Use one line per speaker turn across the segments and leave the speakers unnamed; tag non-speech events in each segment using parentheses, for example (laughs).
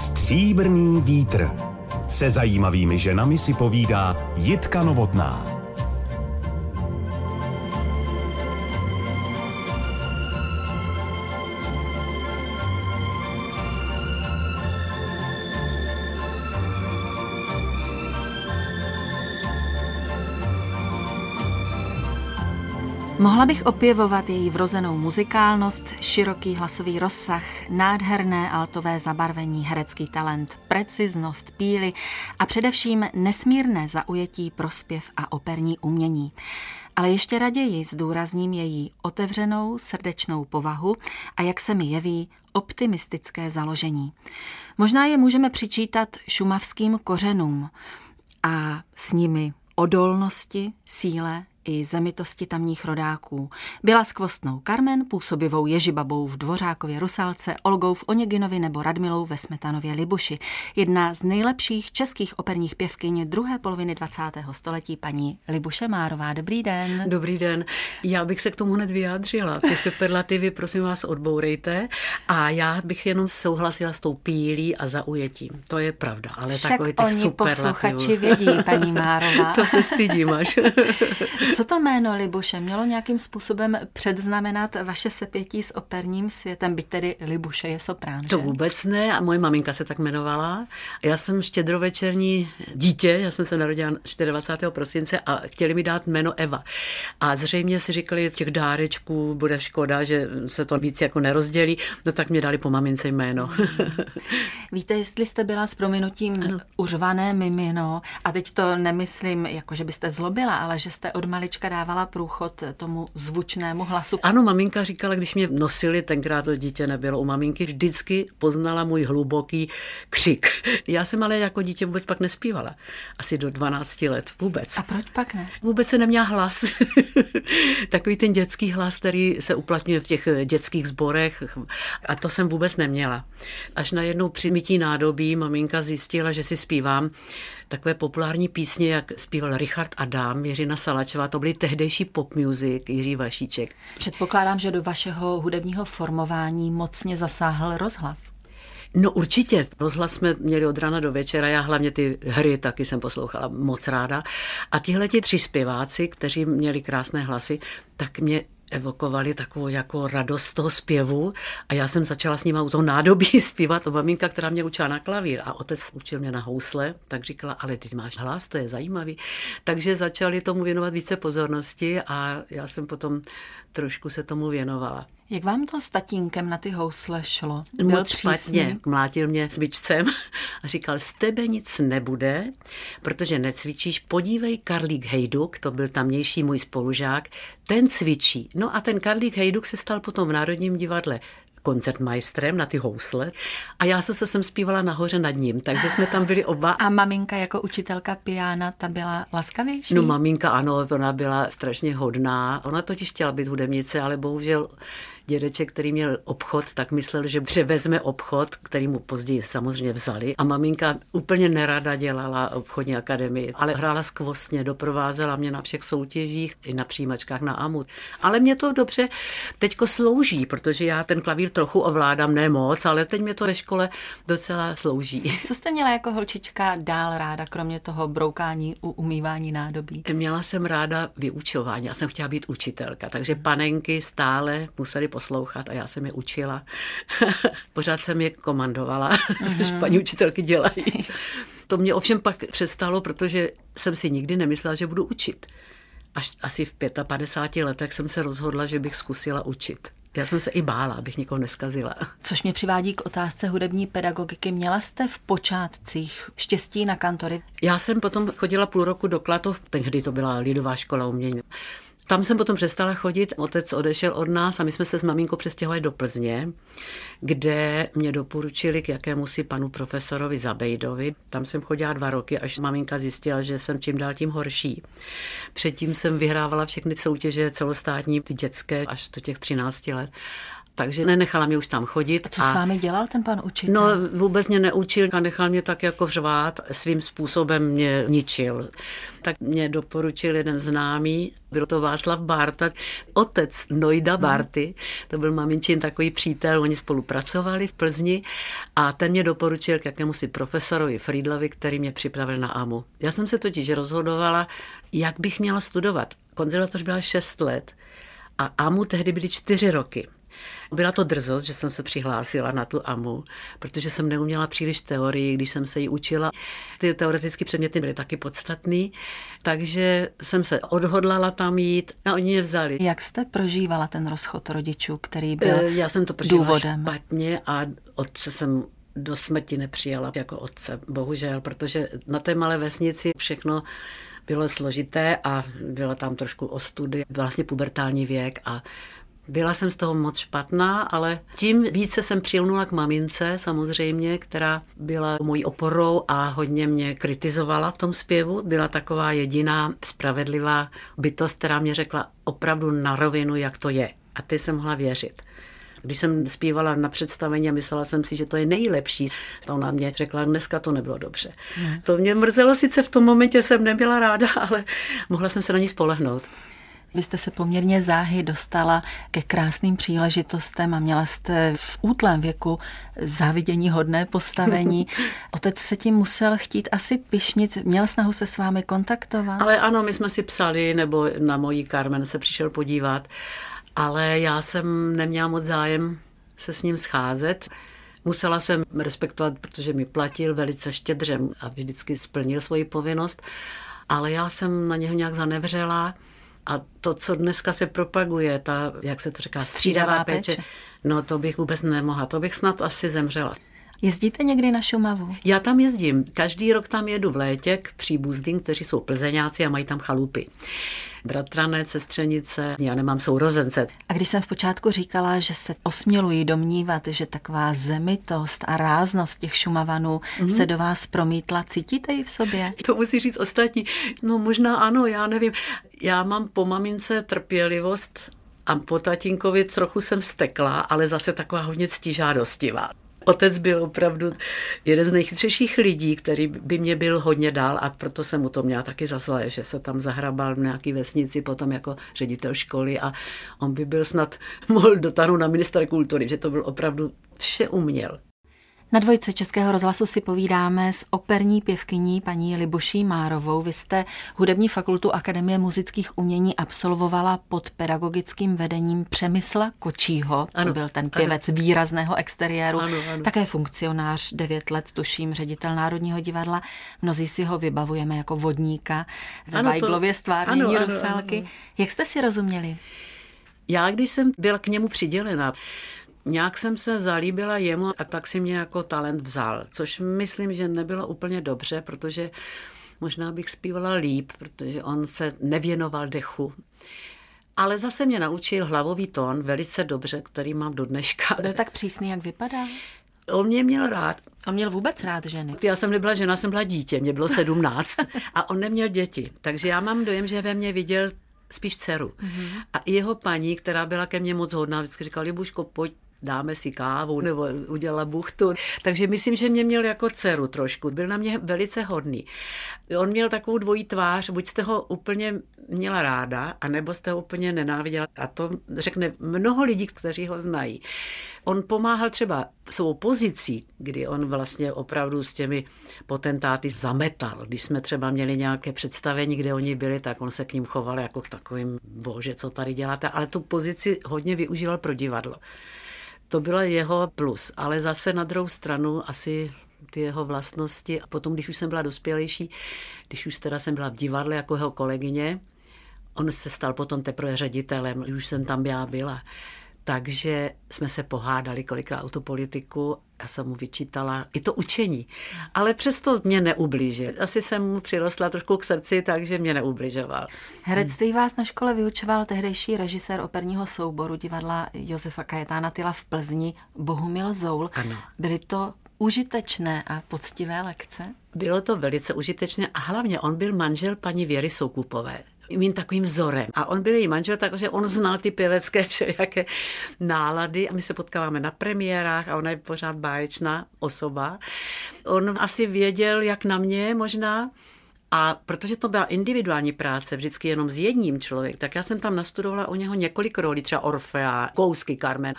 Stříbrný vítr. Se zajímavými ženami si povídá Jitka Novotná.
Mohla bych opěvovat její vrozenou muzikálnost, široký hlasový rozsah, nádherné altové zabarvení, herecký talent, preciznost, píly a především nesmírné zaujetí, prospěv a operní umění. Ale ještě raději zdůrazním její otevřenou, srdečnou povahu a jak se mi jeví, optimistické založení. Možná je můžeme přičítat šumavským kořenům a s nimi odolnosti, síle, i zemitosti tamních rodáků. Byla skvostnou Carmen, působivou Ježibabou v Dvořákově Rusalce, Olgou v Oněginovi nebo Radmilou ve Smetanově Libuši. Jedna z nejlepších českých operních pěvkyň druhé poloviny 20. století, paní Libuše Márová. Dobrý den.
Dobrý den. Já bych se k tomu hned vyjádřila. Ty superlativy, prosím vás, odbourejte. A já bych jenom souhlasila s tou pílí a zaujetím. To je pravda, ale
Však
takový těch
oni posluchači vědí, paní Márová. (laughs)
to se stydím až. (laughs)
Co to jméno Libuše mělo nějakým způsobem předznamenat vaše sepětí s operním světem, byť tedy Libuše je soprán,
To
že?
vůbec ne a moje maminka se tak jmenovala. Já jsem štědrovečerní dítě, já jsem se narodila 24. prosince a chtěli mi dát jméno Eva. A zřejmě si říkali, těch dárečků bude škoda, že se to víc jako nerozdělí, no tak mě dali po mamince jméno. (laughs)
Víte, jestli jste byla s prominutím ano. uřvané mimino, a teď to nemyslím, jako že byste zlobila, ale že jste od malička dávala průchod tomu zvučnému hlasu.
Ano, maminka říkala, když mě nosili, tenkrát to dítě nebylo u maminky, vždycky poznala můj hluboký křik. (laughs) Já jsem ale jako dítě vůbec pak nespívala. Asi do 12 let. Vůbec.
A proč pak ne?
Vůbec se neměla hlas. (laughs) Takový ten dětský hlas, který se uplatňuje v těch dětských sborech. A to jsem vůbec neměla. Až najednou při mytí nádobí maminka zjistila, že si zpívám takové populární písně, jak zpíval Richard Adam, Jiřina Salačová, to byly tehdejší pop music, Jiří Vašíček.
Předpokládám, že do vašeho hudebního formování mocně zasáhl rozhlas.
No určitě. Rozhlas jsme měli od rána do večera, já hlavně ty hry taky jsem poslouchala moc ráda. A tihle ti tři zpěváci, kteří měli krásné hlasy, tak mě evokovali takovou jako radost toho zpěvu a já jsem začala s nima u toho nádobí (laughs) zpívat. To maminka, která mě učila na klavír a otec učil mě na housle, tak říkala, ale ty máš hlas, to je zajímavý. Takže začali tomu věnovat více pozornosti a já jsem potom trošku se tomu věnovala.
Jak vám to s tatínkem na ty housle šlo? Byl
Moc
přísný?
špatně. Mlátil mě cvičcem a říkal, z tebe nic nebude, protože necvičíš. Podívej, Karlík Hejduk, to byl tamnější můj spolužák, ten cvičí. No a ten Karlík Hejduk se stal potom v Národním divadle koncertmajstrem na ty housle a já se jsem zpívala nahoře nad ním, takže jsme tam byli oba.
A maminka jako učitelka piana, ta byla laskavější?
No maminka ano, ona byla strašně hodná. Ona totiž chtěla být hudebnice, ale bohužel dědeček, který měl obchod, tak myslel, že převezme obchod, který mu později samozřejmě vzali. A maminka úplně nerada dělala obchodní akademii, ale hrála skvostně, doprovázela mě na všech soutěžích, i na přijímačkách na AMU. Ale mě to dobře teďko slouží, protože já ten klavír trochu ovládám, ne moc, ale teď mě to ve škole docela slouží. (laughs)
Co jste měla jako holčička dál ráda, kromě toho broukání u umývání nádobí?
Měla jsem ráda vyučování, já jsem chtěla být učitelka, takže panenky stále museli poslouchat a já jsem je učila. (laughs) Pořád jsem je komandovala, (laughs) což paní učitelky dělají. To mě ovšem pak přestalo, protože jsem si nikdy nemyslela, že budu učit. Až asi v 55 letech jsem se rozhodla, že bych zkusila učit. Já jsem se i bála, abych nikoho neskazila.
Což mě přivádí k otázce hudební pedagogiky. Měla jste v počátcích štěstí na kantory?
Já jsem potom chodila půl roku do Klatov, tehdy to byla lidová škola umění. Tam jsem potom přestala chodit, otec odešel od nás a my jsme se s maminkou přestěhovali do Plzně, kde mě doporučili k jakému si panu profesorovi Zabejdovi. Tam jsem chodila dva roky, až maminka zjistila, že jsem čím dál tím horší. Předtím jsem vyhrávala všechny soutěže celostátní, ty dětské, až do těch 13 let. Takže nenechala mě už tam chodit.
A co a... s vámi dělal ten pan učitel?
No vůbec mě neučil a nechal mě tak jako řvát, svým způsobem mě ničil. Tak mě doporučil jeden známý, byl to Václav Barta, otec Nojda mhm. Barty, to byl maminčin takový přítel, oni spolupracovali v Plzni a ten mě doporučil k jakému si profesorovi Friedlovi, který mě připravil na AMU. Já jsem se totiž rozhodovala, jak bych měla studovat. Konzervatoř byla 6 let a AMU tehdy byly 4 roky. Byla to drzost, že jsem se přihlásila na tu AMU, protože jsem neuměla příliš teorii, když jsem se ji učila. Ty teoretické předměty byly taky podstatný, takže jsem se odhodlala tam jít a oni mě vzali.
Jak jste prožívala ten rozchod rodičů, který byl
eh, Já jsem to prožívala
důvodem.
špatně a otce jsem do smrti nepřijala jako otce, bohužel, protože na té malé vesnici všechno bylo složité a bylo tam trošku ostudy, vlastně pubertální věk a byla jsem z toho moc špatná, ale tím více jsem přilnula k mamince samozřejmě, která byla mojí oporou a hodně mě kritizovala v tom zpěvu. Byla taková jediná spravedlivá bytost, která mě řekla opravdu na rovinu, jak to je. A ty jsem mohla věřit. Když jsem zpívala na představení a myslela jsem si, že to je nejlepší, ona mě řekla, dneska to nebylo dobře. Ne. To mě mrzelo, sice v tom momentě jsem nebyla ráda, (laughs) ale mohla jsem se na ní spolehnout.
Vy jste se poměrně záhy dostala ke krásným příležitostem a měla jste v útlém věku závidění hodné postavení. (laughs) Otec se tím musel chtít asi pišnit, měl snahu se s vámi kontaktovat?
Ale ano, my jsme si psali, nebo na mojí Carmen se přišel podívat, ale já jsem neměla moc zájem se s ním scházet. Musela jsem respektovat, protože mi platil velice štědře a vždycky splnil svoji povinnost, ale já jsem na něho nějak zanevřela a to, co dneska se propaguje, ta, jak se to říká, střídavá péče, péče, no to bych vůbec nemohla, to bych snad asi zemřela.
Jezdíte někdy na Šumavu?
Já tam jezdím. Každý rok tam jedu v létě k příbuzdím, kteří jsou plzeňáci a mají tam chalupy bratrané, sestřenice, já nemám sourozence.
A když jsem v počátku říkala, že se osměluji domnívat, že taková zemitost a ráznost těch šumavanů mm-hmm. se do vás promítla, cítíte ji v sobě?
To musí říct ostatní. No možná ano, já nevím. Já mám po mamince trpělivost a po tatínkovi trochu jsem stekla, ale zase taková hodně ctižádostivá. Otec byl opravdu jeden z nejchytřejších lidí, který by mě byl hodně dál a proto jsem mu to měla taky za zlé, že se tam zahrabal v nějaký vesnici potom jako ředitel školy a on by byl snad mohl dotáhnout na ministra kultury, že to byl opravdu vše uměl.
Na dvojce Českého rozhlasu si povídáme s operní pěvkyní paní Libuší Márovou. Vy jste hudební fakultu Akademie muzických umění absolvovala pod pedagogickým vedením Přemysla Kočího. Ano, to byl ten pěvec ano. výrazného exteriéru. Ano, ano. Také funkcionář, devět let tuším, ředitel Národního divadla. Mnozí si ho vybavujeme jako vodníka ve Vajglově stvárnění Rusalky. Jak jste si rozuměli?
Já, když jsem byla k němu přidělena, Nějak jsem se zalíbila jemu a tak si mě jako talent vzal, což myslím, že nebylo úplně dobře, protože možná bych zpívala líp, protože on se nevěnoval dechu. Ale zase mě naučil hlavový tón velice dobře, který mám do dneška.
Byl tak přísný, jak vypadá?
On mě měl rád.
On měl vůbec rád ženy?
Já jsem nebyla žena, jsem byla dítě, mě bylo sedmnáct (laughs) a on neměl děti. Takže já mám dojem, že ve mně viděl spíš dceru. Mm-hmm. A jeho paní, která byla ke mně moc hodná, vždycky říkala, Libuško, pojď dáme si kávu nebo udělala buchtu. Takže myslím, že mě měl jako dceru trošku. Byl na mě velice hodný. On měl takovou dvojí tvář, buď jste ho úplně měla ráda, anebo jste ho úplně nenáviděla. A to řekne mnoho lidí, kteří ho znají. On pomáhal třeba svou pozicí, kdy on vlastně opravdu s těmi potentáty zametal. Když jsme třeba měli nějaké představení, kde oni byli, tak on se k ním choval jako k takovým, bože, co tady děláte, ale tu pozici hodně využíval pro divadlo. To byla jeho plus, ale zase na druhou stranu asi ty jeho vlastnosti. A potom, když už jsem byla dospělejší, když už teda jsem byla v divadle jako jeho kolegyně, on se stal potom teprve ředitelem, už jsem tam já byla. Takže jsme se pohádali kolikrát o tu politiku já jsem mu vyčítala i to učení. Ale přesto mě neublížil. Asi jsem mu přirostla trošku k srdci, takže mě neubližoval.
Herectví vás na škole vyučoval tehdejší režisér operního souboru divadla Josefa Kajetána Tyla v Plzni, Bohumil Zoul.
Ano.
Byly to užitečné a poctivé lekce?
Bylo to velice užitečné a hlavně on byl manžel paní Věry Soukupové mým takovým vzorem. A on byl její manžel, takže on znal ty pěvecké všelijaké nálady a my se potkáváme na premiérách a ona je pořád báječná osoba. On asi věděl, jak na mě možná, a protože to byla individuální práce, vždycky jenom s jedním člověk, tak já jsem tam nastudovala u něho několik rolí, třeba Orfea, kousky Carmen.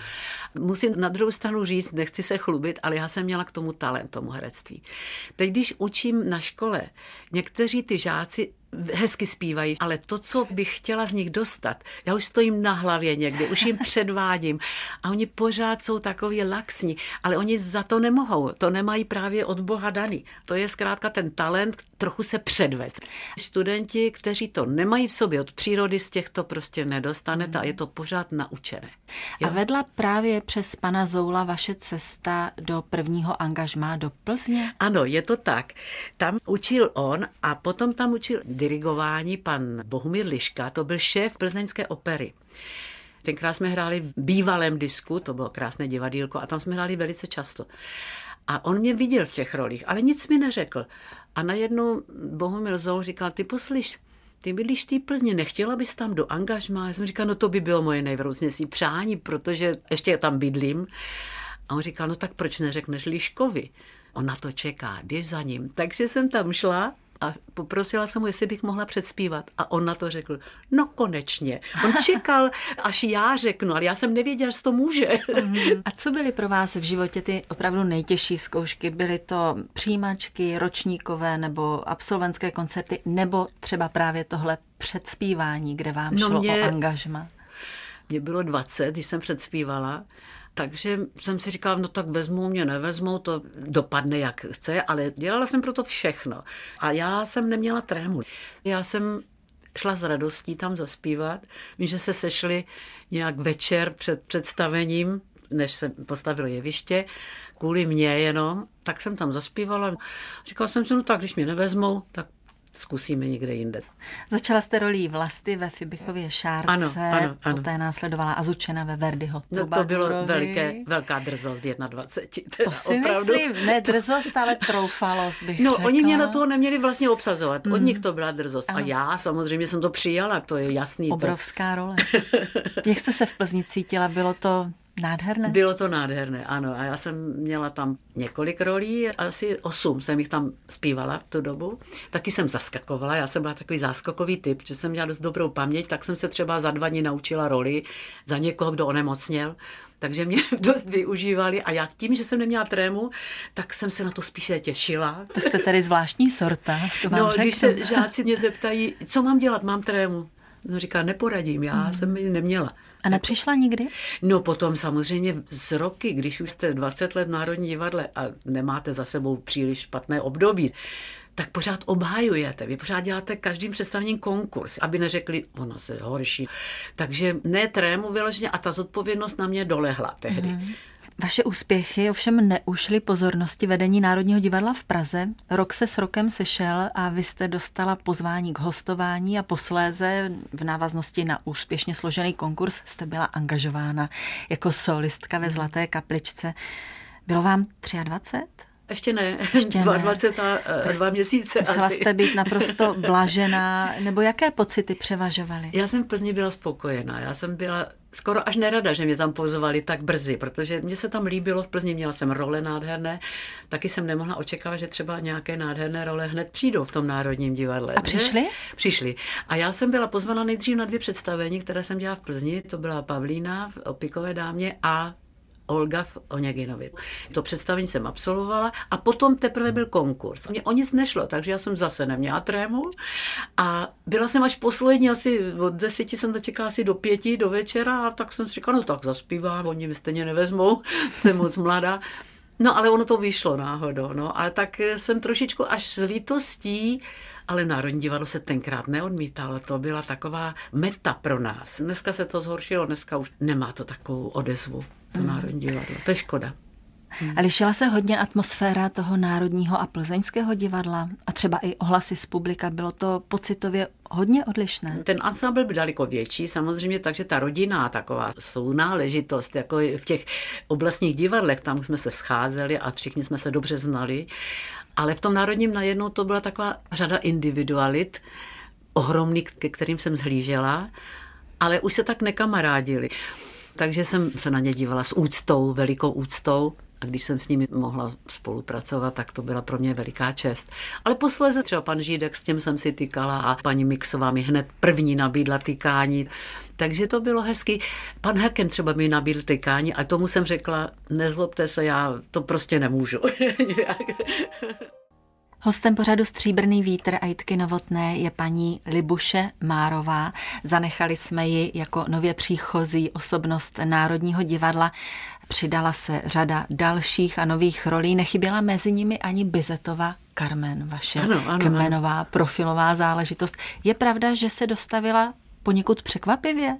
Musím na druhou stranu říct, nechci se chlubit, ale já jsem měla k tomu talent, tomu herectví. Teď, když učím na škole, někteří ty žáci hezky zpívají, ale to, co bych chtěla z nich dostat, já už stojím na hlavě někdy, už jim předvádím a oni pořád jsou takový laxní, ale oni za to nemohou, to nemají právě od Boha daný. To je zkrátka ten talent trochu se předvést. Studenti, kteří to nemají v sobě od přírody, z těchto prostě nedostanete a je to pořád naučené.
Jo? A vedla právě přes pana Zoula vaše cesta do prvního angažmá do Plzně?
Ano, je to tak. Tam učil on a potom tam učil dirigování pan Bohumír Liška, to byl šéf plzeňské opery. Tenkrát jsme hráli v bývalém disku, to bylo krásné divadílko, a tam jsme hráli velice často. A on mě viděl v těch rolích, ale nic mi neřekl. A najednou Bohumil Zoul říkal, ty poslyš, ty bydlíš ty Plzně, nechtěla bys tam do angažmá? Já jsem říkal, no to by bylo moje nejvroucnější přání, protože ještě tam bydlím. A on říkal, no tak proč neřekneš Liškovi? On na to čeká, běž za ním. Takže jsem tam šla a poprosila jsem mu, jestli bych mohla předspívat. A on na to řekl, no konečně. On čekal, (laughs) až já řeknu, ale já jsem nevěděla, že to může.
A co byly pro vás v životě ty opravdu nejtěžší zkoušky? Byly to přijímačky, ročníkové nebo absolventské koncerty, nebo třeba právě tohle předspívání, kde vám no šlo mě, o angažma?
Mě bylo 20, když jsem předspívala takže jsem si říkala, no tak vezmou mě, nevezmou, to dopadne jak chce, ale dělala jsem pro to všechno. A já jsem neměla trému. Já jsem šla s radostí tam zaspívat. Vím, že se sešli nějak večer před představením, než se postavilo jeviště, kvůli mě jenom, tak jsem tam zaspívala. Říkala jsem si, no tak když mě nevezmou, tak zkusíme někde jinde.
Začala jste rolí Vlasty ve Fibichově šárce, ano, ano, ano. poté následovala Azučena ve Verdiho.
No to bylo veliké, velká drzost v 21.
To si opravdu, myslím, ne (laughs) drzost, ale troufalost bych
No
řekla.
oni mě na toho neměli vlastně obsazovat, mm. od nich to byla drzost. Ano. A já samozřejmě jsem to přijala, to je jasný.
Obrovská to... role. (laughs) Jak jste se v Plzni cítila? Bylo to Nádherné?
Bylo to nádherné, ano. A já jsem měla tam několik rolí, asi osm jsem jich tam zpívala v tu dobu. Taky jsem zaskakovala, já jsem byla takový záskokový typ, že jsem měla dost dobrou paměť, tak jsem se třeba za dva dny naučila roli za někoho, kdo onemocněl. Takže mě (laughs) dost využívali a já tím, že jsem neměla trému, tak jsem se na to spíše těšila.
To jste tady zvláštní sorta, to vám
No,
řeknu.
když se žáci mě zeptají, co mám dělat, mám trému. No říká, neporadím, já mm. jsem ji neměla.
A nepřišla nikdy?
No potom samozřejmě z roky, když už jste 20 let v Národní divadle a nemáte za sebou příliš špatné období, tak pořád obhajujete. Vy pořád děláte každým představením konkurs, aby neřekli, ono se horší. Takže ne trému vyloženě a ta zodpovědnost na mě dolehla tehdy. Mm.
Vaše úspěchy ovšem neušly pozornosti vedení Národního divadla v Praze. Rok se s rokem sešel a vy jste dostala pozvání k hostování a posléze v návaznosti na úspěšně složený konkurs jste byla angažována jako solistka ve Zlaté kapličce. Bylo vám 23?
Ještě ne, Ještě 22 ne. a dva měsíce
Musela asi. jste být naprosto (laughs) blažená, nebo jaké pocity převažovaly?
Já jsem v Plzni byla spokojená, já jsem byla skoro až nerada, že mě tam pozvali tak brzy, protože mě se tam líbilo v Plzni, měla jsem role nádherné, taky jsem nemohla očekávat, že třeba nějaké nádherné role hned přijdou v tom Národním divadle.
A přišli?
Přišli. A já jsem byla pozvána nejdřív na dvě představení, které jsem dělala v Plzni, to byla Pavlína v Opikové dámě a Olga Oněginovi. To představení jsem absolvovala a potom teprve byl konkurs. Mně o nic nešlo, takže já jsem zase neměla trému a byla jsem až poslední, asi od deseti jsem dočekala asi do pěti, do večera a tak jsem si říkala, no tak zaspívám, oni mi stejně nevezmou, (laughs) jsem moc mladá. No ale ono to vyšlo náhodou, no. Ale tak jsem trošičku až s lítostí ale Národní divadlo se tenkrát neodmítalo, to byla taková meta pro nás. Dneska se to zhoršilo, dneska už nemá to takovou odezvu to mm. Národní divadlo. To je škoda.
Hmm. A lišila se hodně atmosféra toho Národního a Plzeňského divadla a třeba i ohlasy z publika. Bylo to pocitově hodně odlišné.
Ten ansábl byl daleko větší, samozřejmě, takže ta rodina, taková sounáležitost, jako v těch oblastních divadlech, tam jsme se scházeli a všichni jsme se dobře znali. Ale v tom Národním najednou to byla taková řada individualit, ohromný, ke kterým jsem zhlížela, ale už se tak nekamarádili. Takže jsem se na ně dívala s úctou, velikou úctou. A když jsem s nimi mohla spolupracovat, tak to byla pro mě veliká čest. Ale posléze třeba pan Žídek, s tím jsem si tykala a paní Mixová mi hned první nabídla tykání. Takže to bylo hezky. Pan Haken třeba mi nabídl tykání a tomu jsem řekla, nezlobte se, já to prostě nemůžu. (laughs)
Hostem pořadu Stříbrný vítr a Jitky Novotné je paní Libuše Márová. Zanechali jsme ji jako nově příchozí osobnost Národního divadla. Přidala se řada dalších a nových rolí. Nechyběla mezi nimi ani Bizetova Carmen, vaše ano, ano, kmenová ano. profilová záležitost. Je pravda, že se dostavila poněkud překvapivě?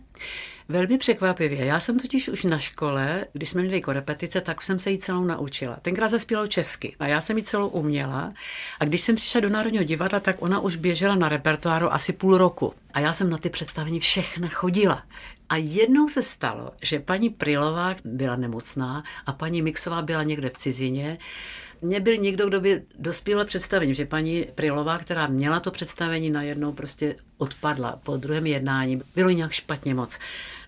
Velmi překvapivě. Já jsem totiž už na škole, když jsme měli korepetice, tak jsem se jí celou naučila. Tenkrát zaspívala česky a já jsem ji celou uměla. A když jsem přišla do Národního divadla, tak ona už běžela na repertoáru asi půl roku. A já jsem na ty představení všechny chodila. A jednou se stalo, že paní Prilová byla nemocná a paní Mixová byla někde v cizině mě byl někdo, kdo by dospěl představení, že paní Prilová, která měla to představení, najednou prostě odpadla po druhém jednání. Bylo nějak špatně moc.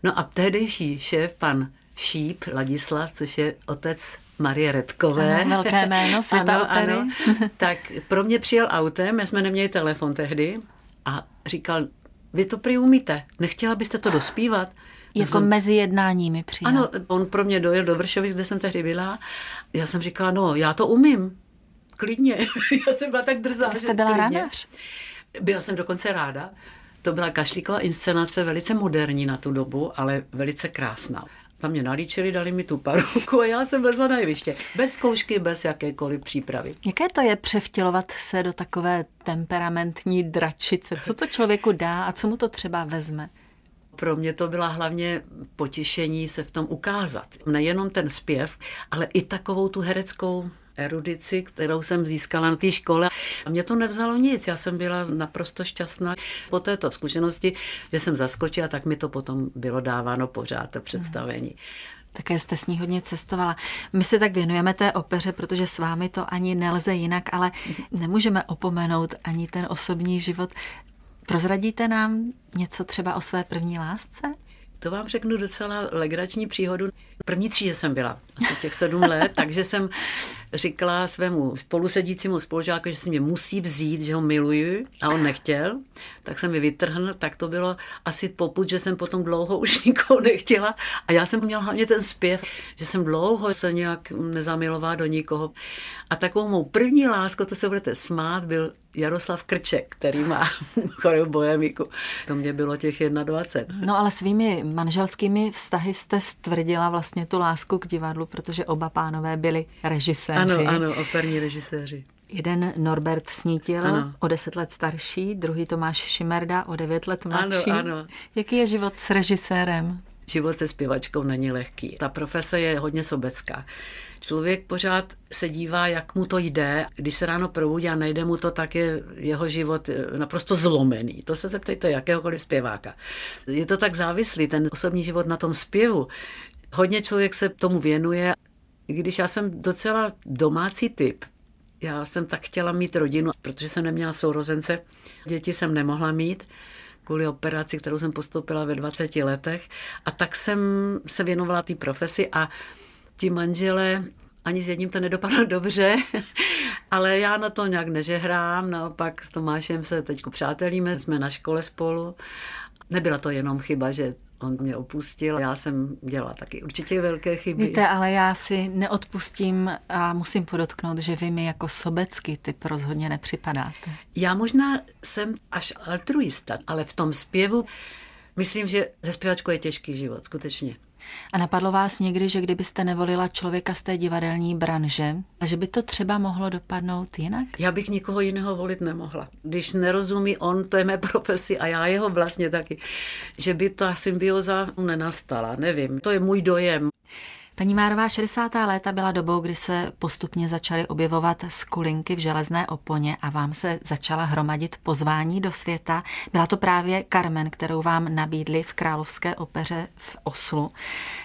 No a tehdejší šéf, pan Šíp, Ladislav, což je otec Marie Redkové.
Ano, velké jméno (laughs) světa ano, opery. Ano, (laughs)
tak pro mě přijel autem, my jsme neměli telefon tehdy a říkal, vy to prý umíte, nechtěla byste to dospívat?
Jako jsem... mezi jednáními přijel.
Ano, on pro mě dojel do Vršovic, kde jsem tehdy byla. Já jsem říkala, no, já to umím. Klidně. (laughs) já jsem byla tak drzá.
Vy jste byla rádař?
Byla jsem dokonce ráda. To byla kašlíková inscenace, velice moderní na tu dobu, ale velice krásná. Tam mě nalíčili, dali mi tu paruku a já jsem vezla na jeviště. Bez zkoušky, bez jakékoliv přípravy.
Jaké to je převtělovat se do takové temperamentní dračice? Co to člověku dá a co mu to třeba vezme?
Pro mě to byla hlavně potěšení se v tom ukázat. Nejenom ten zpěv, ale i takovou tu hereckou erudici, kterou jsem získala na té škole. A mě to nevzalo nic, já jsem byla naprosto šťastná po této zkušenosti, že jsem zaskočila, tak mi to potom bylo dáváno pořád, to představení.
Také jste s ní hodně cestovala. My se tak věnujeme té opeře, protože s vámi to ani nelze jinak, ale nemůžeme opomenout ani ten osobní život. Prozradíte nám něco třeba o své první lásce?
To vám řeknu docela legrační příhodu. První třídě jsem byla, asi těch sedm let, (laughs) takže jsem říkala svému spolusedícímu spolužáku, že si mě musí vzít, že ho miluju a on nechtěl, tak jsem mi vytrhl, tak to bylo asi poput, že jsem potom dlouho už (laughs) nikoho nechtěla a já jsem měla hlavně ten zpěv, že jsem dlouho se nějak nezamilovala do nikoho. A takovou mou první lásku, to se budete smát, byl Jaroslav Krček, který má (laughs) chorou bohemiku. To mě bylo těch 21.
No ale svými manželskými vztahy jste stvrdila vlastně tu lásku k divadlu, protože oba pánové byli režiséři.
Ano, ano, operní režiséři.
Jeden Norbert Snítil, ano. o deset let starší, druhý Tomáš Šimerda, o devět let mladší.
Ano, ano.
Jaký je život s režisérem?
Život se zpěvačkou není lehký. Ta profese je hodně sobecká. Člověk pořád se dívá, jak mu to jde. Když se ráno probudí a najde mu to, tak je jeho život eh, naprosto zlomený. To se zeptejte jakéhokoliv zpěváka. Je to tak závislý, ten osobní život na tom zpěvu. Hodně člověk se tomu věnuje. Když já jsem docela domácí typ, já jsem tak chtěla mít rodinu, protože jsem neměla sourozence, děti jsem nemohla mít kvůli operaci, kterou jsem postoupila ve 20 letech. A tak jsem se věnovala té profesi a ti manžele, ani s jedním to nedopadlo (laughs) dobře, ale já na to nějak nežehrám, naopak s Tomášem se teď přátelíme, jsme na škole spolu. Nebyla to jenom chyba, že on mě opustil. Já jsem dělala taky určitě velké chyby.
Víte, ale já si neodpustím a musím podotknout, že vy mi jako sobecký typ rozhodně nepřipadáte.
Já možná jsem až altruista, ale v tom zpěvu myslím, že ze zpěvačkou je těžký život, skutečně.
A napadlo vás někdy, že kdybyste nevolila člověka z té divadelní branže, a že by to třeba mohlo dopadnout jinak?
Já bych nikoho jiného volit nemohla. Když nerozumí on, to je mé profesi a já jeho vlastně taky, že by ta symbioza nenastala, nevím. To je můj dojem.
Paní Márová 60. léta byla dobou, kdy se postupně začaly objevovat skulinky v železné oponě a vám se začala hromadit pozvání do světa. Byla to právě Carmen, kterou vám nabídli v Královské opeře v Oslu.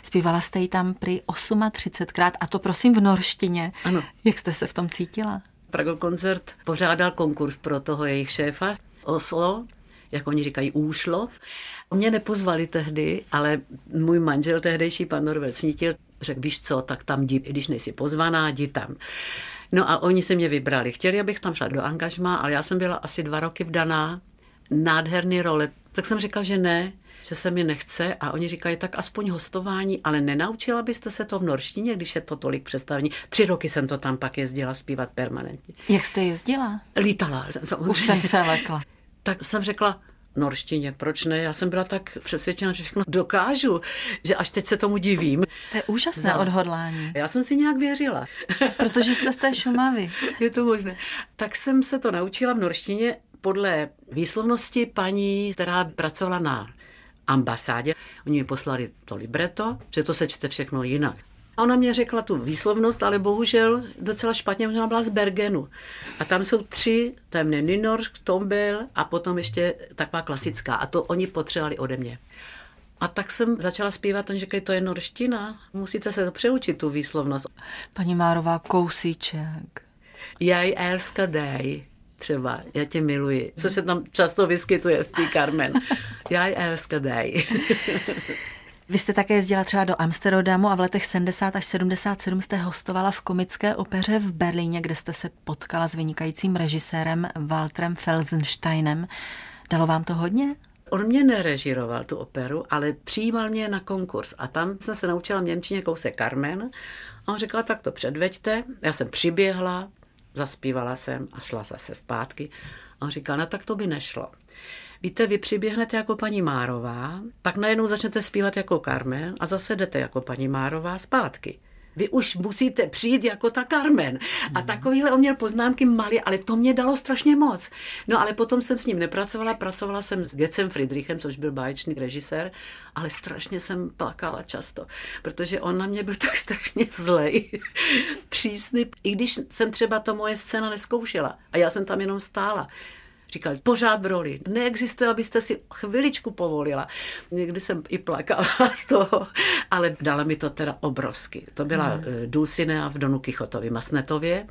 Zpívala jste ji tam prý 38krát a to prosím v norštině.
Ano.
Jak jste se v tom cítila?
Prago koncert pořádal konkurs pro toho jejich šéfa Oslo jak oni říkají, úšlo. Mě nepozvali tehdy, ale můj manžel, tehdejší pan Norvel Snítil, řekl, víš co, tak tam jdi, když nejsi pozvaná, jdi tam. No a oni se mě vybrali. Chtěli, abych tam šla do angažma, ale já jsem byla asi dva roky vdaná, nádherný role. Tak jsem říkal, že ne, že se mi nechce a oni říkají, tak aspoň hostování, ale nenaučila byste se to v norštině, když je to tolik představení. Tři roky jsem to tam pak jezdila zpívat permanentně.
Jak jste jezdila?
Lítala jsem
samozřejmě. Už jsem se lekla.
tak jsem řekla, norštině, proč ne? Já jsem byla tak přesvědčena, že všechno dokážu, že až teď se tomu divím.
To je úžasné Za... odhodlání.
Já jsem si nějak věřila.
Protože jste z té Šumavy. (laughs)
Je to možné. Tak jsem se to naučila v norštině podle výslovnosti paní, která pracovala na ambasádě. Oni mi poslali to libreto, že to se čte všechno jinak. A ona mě řekla tu výslovnost, ale bohužel docela špatně, ona byla z Bergenu. A tam jsou tři, temné Ninorsk, Tombel a potom ještě taková klasická. A to oni potřebovali ode mě. A tak jsem začala zpívat, oni říkají, to je norština, musíte se to přeučit, tu výslovnost.
Paní Márová, kousíček.
Jaj elska dej třeba, já tě miluji, co se tam často vyskytuje v té Carmen. (laughs) Já elska dej. (laughs)
Vy jste také jezdila třeba do Amsterdamu a v letech 70 až 77 jste hostovala v komické opeře v Berlíně, kde jste se potkala s vynikajícím režisérem Walterem Felsensteinem. Dalo vám to hodně?
On mě nerežiroval tu operu, ale přijímal mě na konkurs a tam jsem se naučila v Němčině kousek Carmen a on řekl, tak to předveďte. Já jsem přiběhla, zaspívala jsem a šla zase zpátky. A on říkal, no tak to by nešlo. Víte, vy přiběhnete jako paní Márová, pak najednou začnete zpívat jako Carmen a zase jdete jako paní Márová zpátky. Vy už musíte přijít jako ta Carmen. A mhm. takovýhle on měl poznámky malý, ale to mě dalo strašně moc. No ale potom jsem s ním nepracovala, pracovala jsem s Gecem Friedrichem, což byl báječný režisér, ale strašně jsem plakala často, protože on na mě byl tak strašně zlej, (laughs) přísný, i když jsem třeba to moje scéna neskoušela a já jsem tam jenom stála. Říkal, pořád v roli. Neexistuje, abyste si chviličku povolila. Někdy jsem i plakala (laughs) z toho, ale dala mi to teda obrovsky. To byla hmm. Eh, Dulcinea v Donu Kichotovi, Masnetově.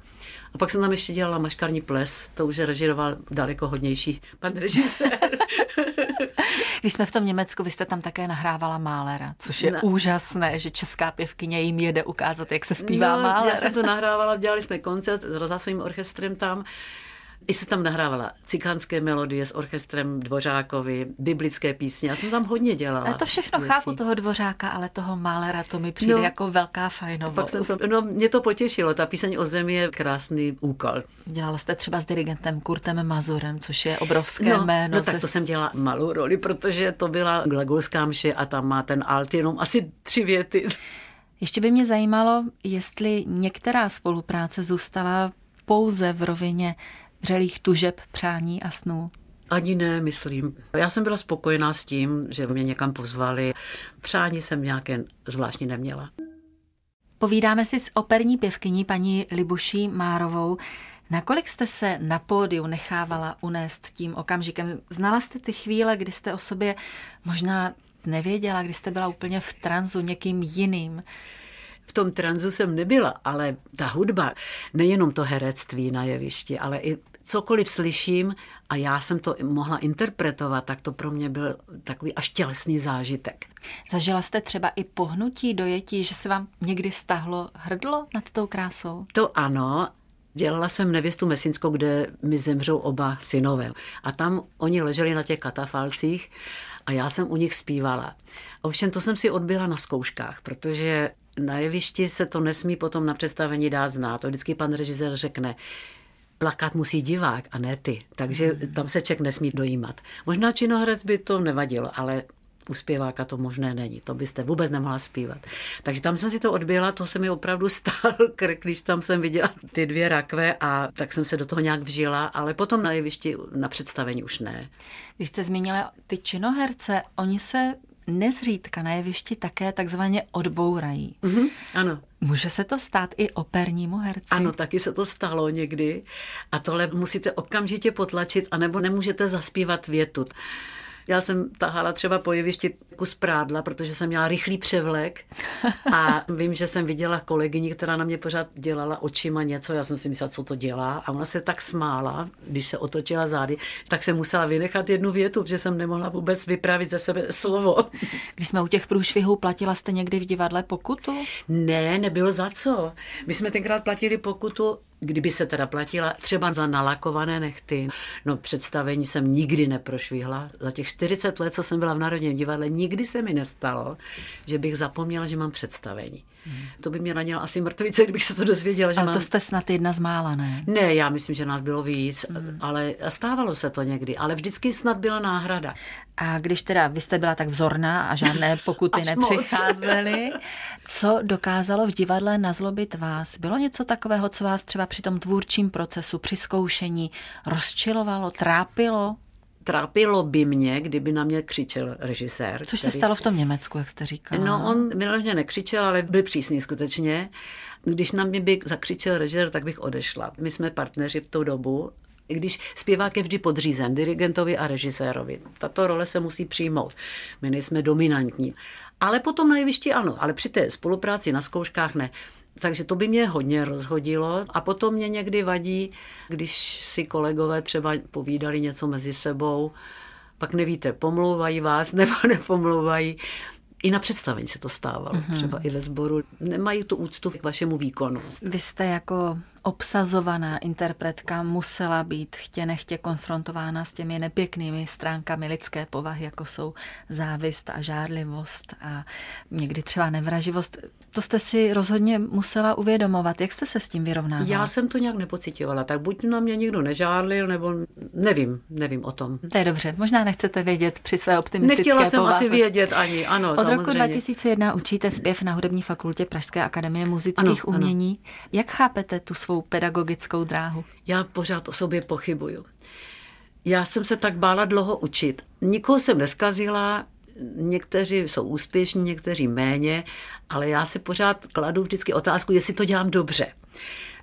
A pak jsem tam ještě dělala maškarní ples, to už režiroval daleko hodnější pan režisér. (laughs)
Když jsme v tom Německu, vy jste tam také nahrávala Málera, což je no. úžasné, že česká pěvkyně jim jede ukázat, jak se zpívá no, Máler.
Já jsem to nahrávala, dělali jsme koncert s rozhlasovým orchestrem tam i se tam nahrávala cikánské melodie s orchestrem Dvořákovi, biblické písně. Já jsem tam hodně dělala.
Ale to všechno věcí. chápu, toho Dvořáka, ale toho Málera, to mi přijde no, jako velká fajnovost. Pak
jsem to, no, mě to potěšilo, ta píseň o zemi je krásný úkol.
Dělala jste třeba s dirigentem Kurtem Mazurem, což je obrovské
no,
jméno.
No tak to jsem dělala malou roli, protože to byla glagolská mše a tam má ten alt jenom asi tři věty.
Ještě by mě zajímalo, jestli některá spolupráce zůstala pouze v rovině vřelých tužeb, přání a snů?
Ani ne, myslím. Já jsem byla spokojená s tím, že mě někam pozvali. Přání jsem nějaké zvláštní neměla.
Povídáme si s operní pěvkyní paní Libuší Márovou. Nakolik jste se na pódiu nechávala unést tím okamžikem? Znala jste ty chvíle, kdy jste o sobě možná nevěděla, kdy jste byla úplně v tranzu někým jiným?
V tom tranzu jsem nebyla, ale ta hudba, nejenom to herectví na jevišti, ale i cokoliv slyším a já jsem to mohla interpretovat, tak to pro mě byl takový až tělesný zážitek.
Zažila jste třeba i pohnutí dojetí, že se vám někdy stahlo hrdlo nad tou krásou?
To ano, Dělala jsem nevěstu Mesinskou, kde mi zemřou oba synové. A tam oni leželi na těch katafalcích a já jsem u nich zpívala. Ovšem to jsem si odbyla na zkouškách, protože na jevišti se to nesmí potom na představení dát znát. To vždycky pan režisér řekne, plakat musí divák a ne ty. Takže mm. tam se ček nesmí dojímat. Možná činoherec by to nevadilo, ale u zpěváka to možné není. To byste vůbec nemohla zpívat. Takže tam jsem si to odbila, to se mi opravdu (laughs) stál krk, když tam jsem viděla ty dvě rakve a tak jsem se do toho nějak vžila, ale potom na jevišti na představení už ne.
Když jste zmínila ty činoherce, oni se nezřídka na jevišti také takzvaně odbourají.
Mm-hmm, ano.
Může se to stát i opernímu herci?
Ano, taky se to stalo někdy. A tohle musíte okamžitě potlačit, anebo nemůžete zaspívat větu. Já jsem tahala třeba po jevišti kus prádla, protože jsem měla rychlý převlek a (laughs) vím, že jsem viděla kolegyni, která na mě pořád dělala očima něco, já jsem si myslela, co to dělá a ona se tak smála, když se otočila zády, tak se musela vynechat jednu větu, protože jsem nemohla vůbec vypravit ze sebe slovo. (laughs)
Když jsme u těch průšvihů, platila jste někdy v divadle pokutu?
Ne, nebylo za co. My jsme tenkrát platili pokutu Kdyby se teda platila třeba za nalakované nechty, no představení jsem nikdy neprošvihla. Za těch 40 let, co jsem byla v Národním divadle, nikdy se mi nestalo, že bych zapomněla, že mám představení. To by mě ranilo asi mrtvice, kdybych se to dozvěděla. Že
ale
mám...
to jste snad jedna z mála, ne?
Ne, já myslím, že nás bylo víc, hmm. ale stávalo se to někdy, ale vždycky snad byla náhrada.
A když teda vy jste byla tak vzorná a žádné (laughs) pokuty nepřicházely, co dokázalo v divadle nazlobit vás? Bylo něco takového, co vás třeba při tom tvůrčím procesu, při zkoušení rozčilovalo, trápilo?
Trápilo by mě, kdyby na mě křičel režisér.
Což který... se stalo v tom Německu, jak jste říkala.
No, on mě nekřičel, ale byl přísný skutečně. Když na mě by zakřičel režisér, tak bych odešla. My jsme partneři v tu dobu i když zpěvák je vždy podřízen dirigentovi a režisérovi. Tato role se musí přijmout. My nejsme dominantní. Ale potom na jevišti ano, ale při té spolupráci na zkouškách ne. Takže to by mě hodně rozhodilo. A potom mě někdy vadí, když si kolegové třeba povídali něco mezi sebou, pak nevíte, pomlouvají vás (laughs) nebo nepomlouvají. I na představení se to stávalo, mm-hmm. třeba i ve sboru. Nemají tu úctu k vašemu výkonu.
Vy jste jako obsazovaná interpretka musela být chtě nechtě konfrontována s těmi nepěknými stránkami lidské povahy, jako jsou závist a žárlivost a někdy třeba nevraživost. To jste si rozhodně musela uvědomovat. Jak jste se s tím vyrovnávala?
Já jsem to nějak nepocitovala. Tak buď na mě nikdo nežárlil, nebo nevím, nevím o tom.
To je dobře. Možná nechcete vědět při své optimistické
Nechtěla jsem
povaze.
asi vědět ani, ano.
Od
samozřejmě.
roku 2001 učíte zpěv na hudební fakultě Pražské akademie muzických ano, umění. Ano. Jak chápete tu svou pedagogickou dráhu?
Já pořád o sobě pochybuju. Já jsem se tak bála dlouho učit. Nikoho jsem neskazila, někteří jsou úspěšní, někteří méně, ale já si pořád kladu vždycky otázku, jestli to dělám dobře.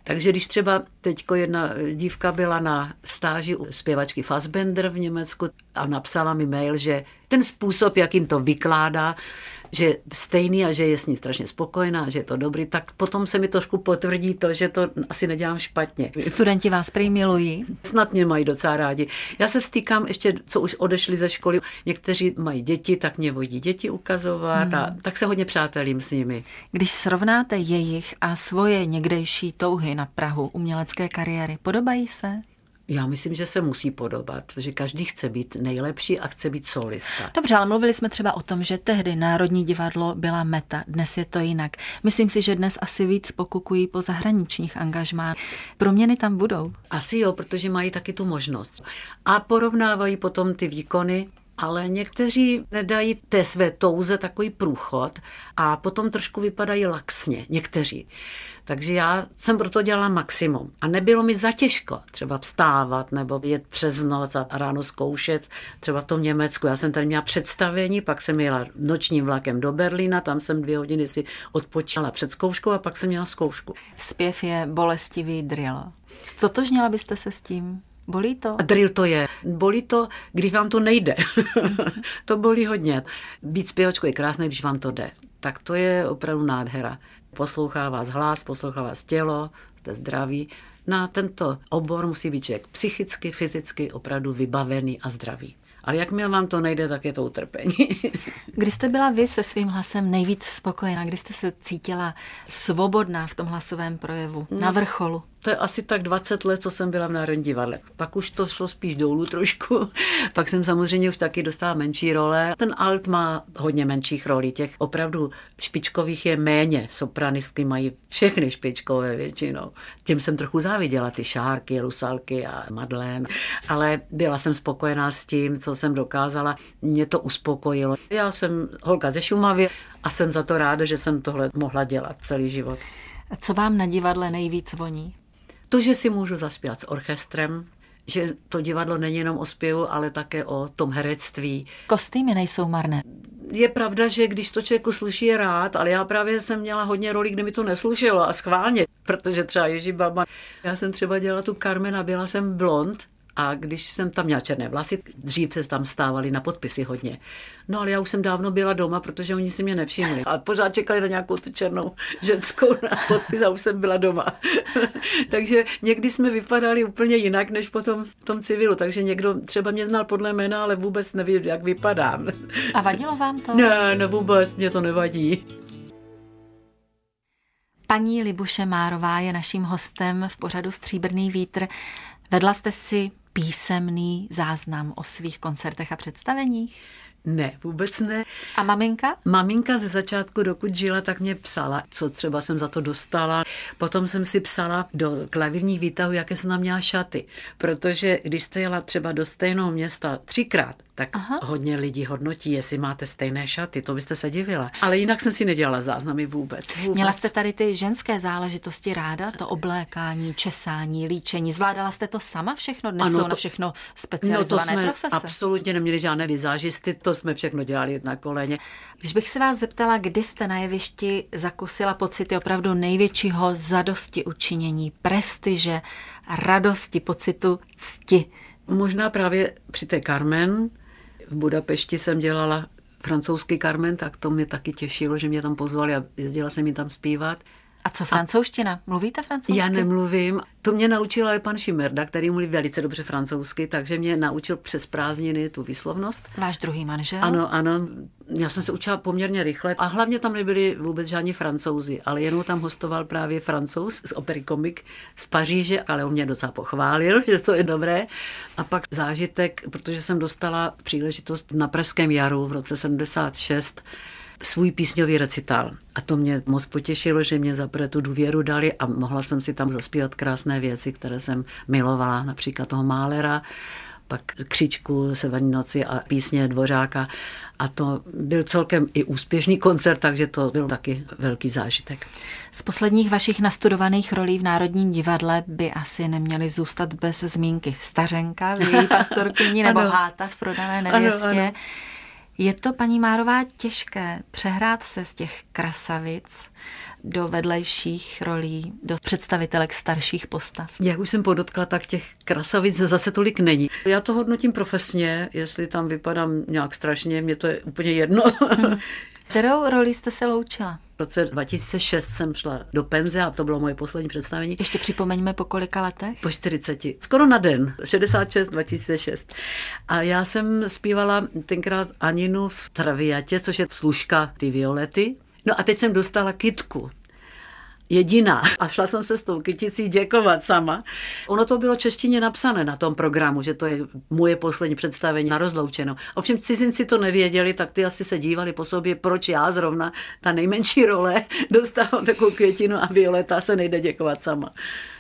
Takže když třeba teď jedna dívka byla na stáži u zpěvačky Fassbender v Německu a napsala mi mail, že ten způsob, jak jim to vykládá, že stejný a že je s ní strašně spokojená, že je to dobrý, tak potom se mi trošku potvrdí to, že to asi nedělám špatně.
Studenti vás prý milují?
Snad mě mají docela rádi. Já se stýkám ještě, co už odešli ze školy, někteří mají děti, tak mě vodí děti ukazovat hmm. a tak se hodně přátelím s nimi.
Když srovnáte jejich a svoje někdejší touhy na Prahu umělecké kariéry, podobají se?
Já myslím, že se musí podobat, protože každý chce být nejlepší a chce být solista.
Dobře, ale mluvili jsme třeba o tom, že tehdy Národní divadlo byla meta, dnes je to jinak. Myslím si, že dnes asi víc pokukují po zahraničních angažmách. Proměny tam budou.
Asi jo, protože mají taky tu možnost. A porovnávají potom ty výkony ale někteří nedají té své touze takový průchod a potom trošku vypadají laxně, někteří. Takže já jsem proto dělala maximum. A nebylo mi za těžko třeba vstávat nebo jet přes noc a ráno zkoušet třeba v tom Německu. Já jsem tady měla představení, pak jsem jela nočním vlakem do Berlína, tam jsem dvě hodiny si odpočala před zkouškou a pak jsem měla zkoušku.
Zpěv je bolestivý drill. Stotožnila byste se s tím? Bolí to?
A drill to je. Bolí to, když vám to nejde. (laughs) to bolí hodně. Být zpěvačkou je krásné, když vám to jde. Tak to je opravdu nádhera. Poslouchá vás hlas, poslouchá vás tělo, jste zdraví. Na tento obor musí být člověk psychicky, fyzicky opravdu vybavený a zdravý. Ale jakmile vám to nejde, tak je to utrpení. (laughs)
Kdy jste byla vy se svým hlasem nejvíc spokojená? Kdy jste se cítila svobodná v tom hlasovém projevu? No, na vrcholu?
To je asi tak 20 let, co jsem byla v Národní divadle. Pak už to šlo spíš dolů trošku. (laughs) Pak jsem samozřejmě už taky dostala menší role. Ten alt má hodně menších rolí. Těch opravdu špičkových je méně. Sopranistky mají všechny špičkové většinou. Tím jsem trochu záviděla ty šárky, rusalky a Madlen. Ale byla jsem spokojená s tím, co jsem dokázala. Mě to uspokojilo. Já jsem holka ze Šumavy a jsem za to ráda, že jsem tohle mohla dělat celý život.
Co vám na divadle nejvíc voní?
To, že si můžu zaspívat s orchestrem, že to divadlo není jenom o zpěvu, ale také o tom herectví.
Kostýmy nejsou marné.
Je pravda, že když to člověku sluší je rád, ale já právě jsem měla hodně rolí, kde mi to neslušelo a schválně, protože třeba Ježí Baba, já jsem třeba dělala tu Carmena, byla jsem blond A když jsem tam měla černé vlasy, dřív se tam stávali na podpisy hodně. No ale já už jsem dávno byla doma, protože oni si mě nevšimli. A pořád čekali na nějakou tu černou ženskou na podpis a už jsem byla doma. (laughs) takže někdy jsme vypadali úplně jinak, než potom v tom civilu. Takže někdo třeba mě znal podle jména, ale vůbec neví, jak vypadám.
A vadilo vám to?
Ne, ne, vůbec mě to nevadí.
Paní Libuše Márová je naším hostem v pořadu Stříbrný vítr. Vedla jste si písemný záznam o svých koncertech a představeních?
Ne, vůbec ne.
A maminka?
Maminka ze začátku, dokud žila, tak mě psala, co třeba jsem za to dostala. Potom jsem si psala do klavírních výtahů, jaké jsem tam měla šaty. Protože když jste jela třeba do stejného města třikrát, tak Aha. hodně lidí hodnotí, jestli máte stejné šaty, to byste se divila. Ale jinak jsem si nedělala záznamy vůbec. vůbec.
Měla jste tady ty ženské záležitosti ráda? To oblékání, česání, líčení. Zvládala jste to sama všechno? Dnes ano, jsou to, na všechno specializované
no to jsme
profese.
absolutně neměli žádné vizážisty, to jsme všechno dělali na koleně.
Když bych se vás zeptala, kdy jste na jevišti zakusila pocity opravdu největšího zadosti učinění, prestiže, radosti, pocitu cti?
Možná právě při té Carmen, v Budapešti jsem dělala francouzský Carmen, tak to mě taky těšilo, že mě tam pozvali a jezdila jsem jim tam zpívat.
A co francouzština? Mluvíte francouzsky?
Já nemluvím. To mě naučil ale pan Šimerda, který mluví velice dobře francouzsky, takže mě naučil přes prázdniny tu výslovnost.
Váš druhý manžel?
Ano, ano. Já jsem se učila poměrně rychle a hlavně tam nebyli vůbec žádní francouzi, ale jenom tam hostoval právě francouz z opery komik z Paříže, ale on mě docela pochválil, (laughs) že to je dobré. A pak zážitek, protože jsem dostala příležitost na Pražském jaru v roce 76 svůj písňový recital. A to mě moc potěšilo, že mě za tu důvěru dali a mohla jsem si tam zaspívat krásné věci, které jsem milovala, například toho Málera, pak křičku Severní noci a písně Dvořáka. A to byl celkem i úspěšný koncert, takže to byl taky velký zážitek.
Z posledních vašich nastudovaných rolí v Národním divadle by asi neměly zůstat bez zmínky Stařenka v její (laughs) pastorkyni nebo Háta v prodané nevěstě. Ano, ano. Je to, paní Márová, těžké přehrát se z těch krasavic do vedlejších rolí, do představitelek starších postav?
Jak už jsem podotkla, tak těch krasavic zase tolik není. Já to hodnotím profesně, jestli tam vypadám nějak strašně, mě to je úplně jedno. Hmm. (laughs)
Kterou roli jste se loučila?
V roce 2006 jsem šla do penze a to bylo moje poslední představení.
Ještě připomeňme po kolika letech?
Po 40. Skoro na den. 66, 2006. A já jsem zpívala tenkrát Aninu v Traviatě, což je služka ty Violety. No a teď jsem dostala kitku jediná. A šla jsem se s tou kyticí děkovat sama. Ono to bylo češtině napsané na tom programu, že to je moje poslední představení na rozloučenou. Ovšem cizinci to nevěděli, tak ty asi se dívali po sobě, proč já zrovna, ta nejmenší role, (laughs) dostávám takovou květinu a Violeta se nejde děkovat sama.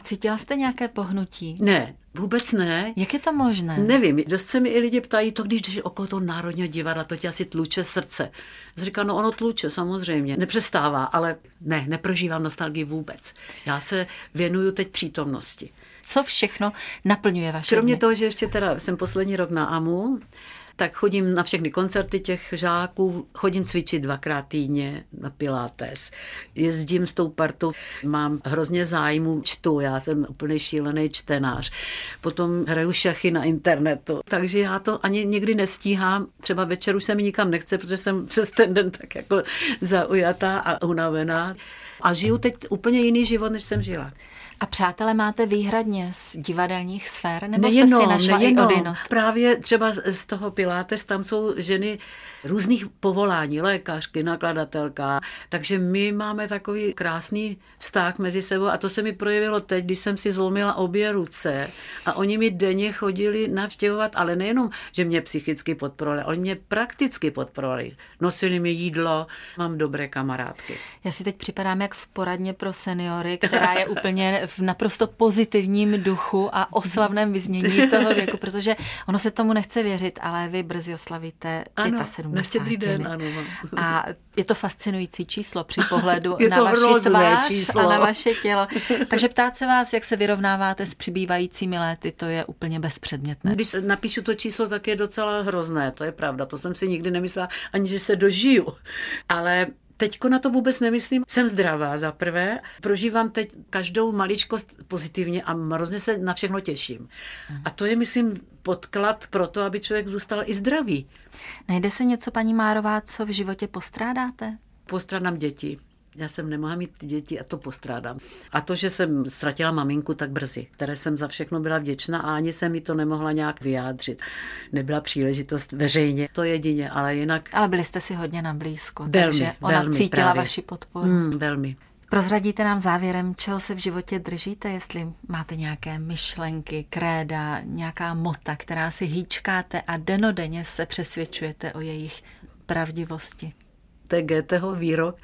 Cítila jste nějaké pohnutí?
Ne, Vůbec ne.
Jak je to možné?
Nevím. Dost se mi i lidi ptají, to když jdeš okolo toho národního divadla, to tě asi tluče srdce. Říká, no ono tluče, samozřejmě. Nepřestává, ale ne, neprožívám nostalgii vůbec. Já se věnuju teď přítomnosti.
Co všechno naplňuje vaše
Kromě
dny?
toho, že ještě teda jsem poslední rok na AMU, tak chodím na všechny koncerty těch žáků, chodím cvičit dvakrát týdně na Pilates. Jezdím s tou partou, mám hrozně zájmu, čtu, já jsem úplně šílený čtenář. Potom hraju šachy na internetu, takže já to ani nikdy nestíhám. Třeba večer už se mi nikam nechce, protože jsem přes ten den tak jako zaujatá a unavená. A žiju teď úplně jiný život, než jsem žila.
A přátelé máte výhradně z divadelních sfér? Nebo nejenom, jste si našla nejenom. i odinot?
Právě třeba z toho Pilates, tam jsou ženy různých povolání, lékařky, nakladatelka, takže my máme takový krásný vztah mezi sebou a to se mi projevilo teď, když jsem si zlomila obě ruce a oni mi denně chodili navštěvovat, ale nejenom, že mě psychicky podporovali, oni mě prakticky podporovali. Nosili mi jídlo, mám dobré kamarádky.
Já si teď připadám jak v poradně pro seniory, která je úplně v naprosto pozitivním duchu a oslavném vyznění toho věku, protože ono se tomu nechce věřit, ale vy brzy oslavíte ano, 75.
Na štědrý den, ano.
A je to fascinující číslo při pohledu (laughs) na vaši tvář číslo. a na vaše tělo. Takže ptát se vás, jak se vyrovnáváte s přibývajícími léty, to je úplně bezpředmětné.
Když napíšu to číslo, tak je docela hrozné, to je pravda. To jsem si nikdy nemyslela, ani že se dožiju. Ale Teďko na to vůbec nemyslím. Jsem zdravá za prvé. Prožívám teď každou maličkost pozitivně a hrozně se na všechno těším. A to je, myslím, podklad pro to, aby člověk zůstal i zdravý.
Najde se něco, paní Márová, co v životě postrádáte?
Postrádám děti. Já jsem nemohla mít děti a to postrádám. A to, že jsem ztratila maminku tak brzy, které jsem za všechno byla vděčná a ani jsem mi to nemohla nějak vyjádřit. Nebyla příležitost veřejně, to jedině, ale jinak...
Ale byli jste si hodně na blízko,
velmi,
takže ona
velmi,
cítila
právě.
vaši podporu.
Mm, velmi.
Prozradíte nám závěrem, čeho se v životě držíte, jestli máte nějaké myšlenky, kréda, nějaká mota, která si hýčkáte a denodenně se přesvědčujete o jejich pravdivosti.
To je Goetheho výrok.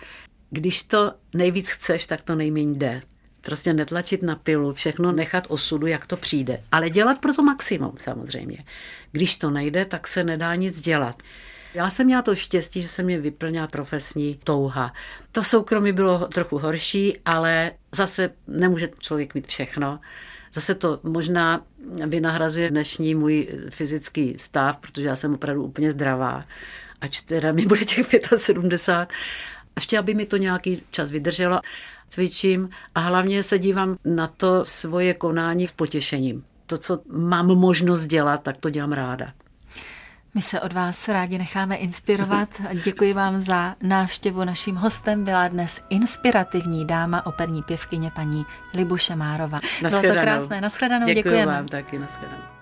Když to nejvíc chceš, tak to nejméně jde. Prostě netlačit na pilu, všechno nechat osudu, jak to přijde. Ale dělat pro to maximum samozřejmě. Když to nejde, tak se nedá nic dělat. Já jsem měla to štěstí, že se mě vyplnila profesní touha. To soukromí bylo trochu horší, ale zase nemůže člověk mít všechno. Zase to možná vynahrazuje dnešní můj fyzický stav, protože já jsem opravdu úplně zdravá. Ač teda mi bude těch 75. Ještě, aby mi to nějaký čas vydrželo, cvičím a hlavně se dívám na to svoje konání s potěšením. To, co mám možnost dělat, tak to dělám ráda.
My se od vás rádi necháme inspirovat. (laughs) Děkuji vám za návštěvu. Naším hostem byla dnes inspirativní dáma, operní pěvkyně paní Libuše Márova. Bylo to krásné. Naschledanou.
Děkuji
Děkujeme.
vám taky. Naschledanou.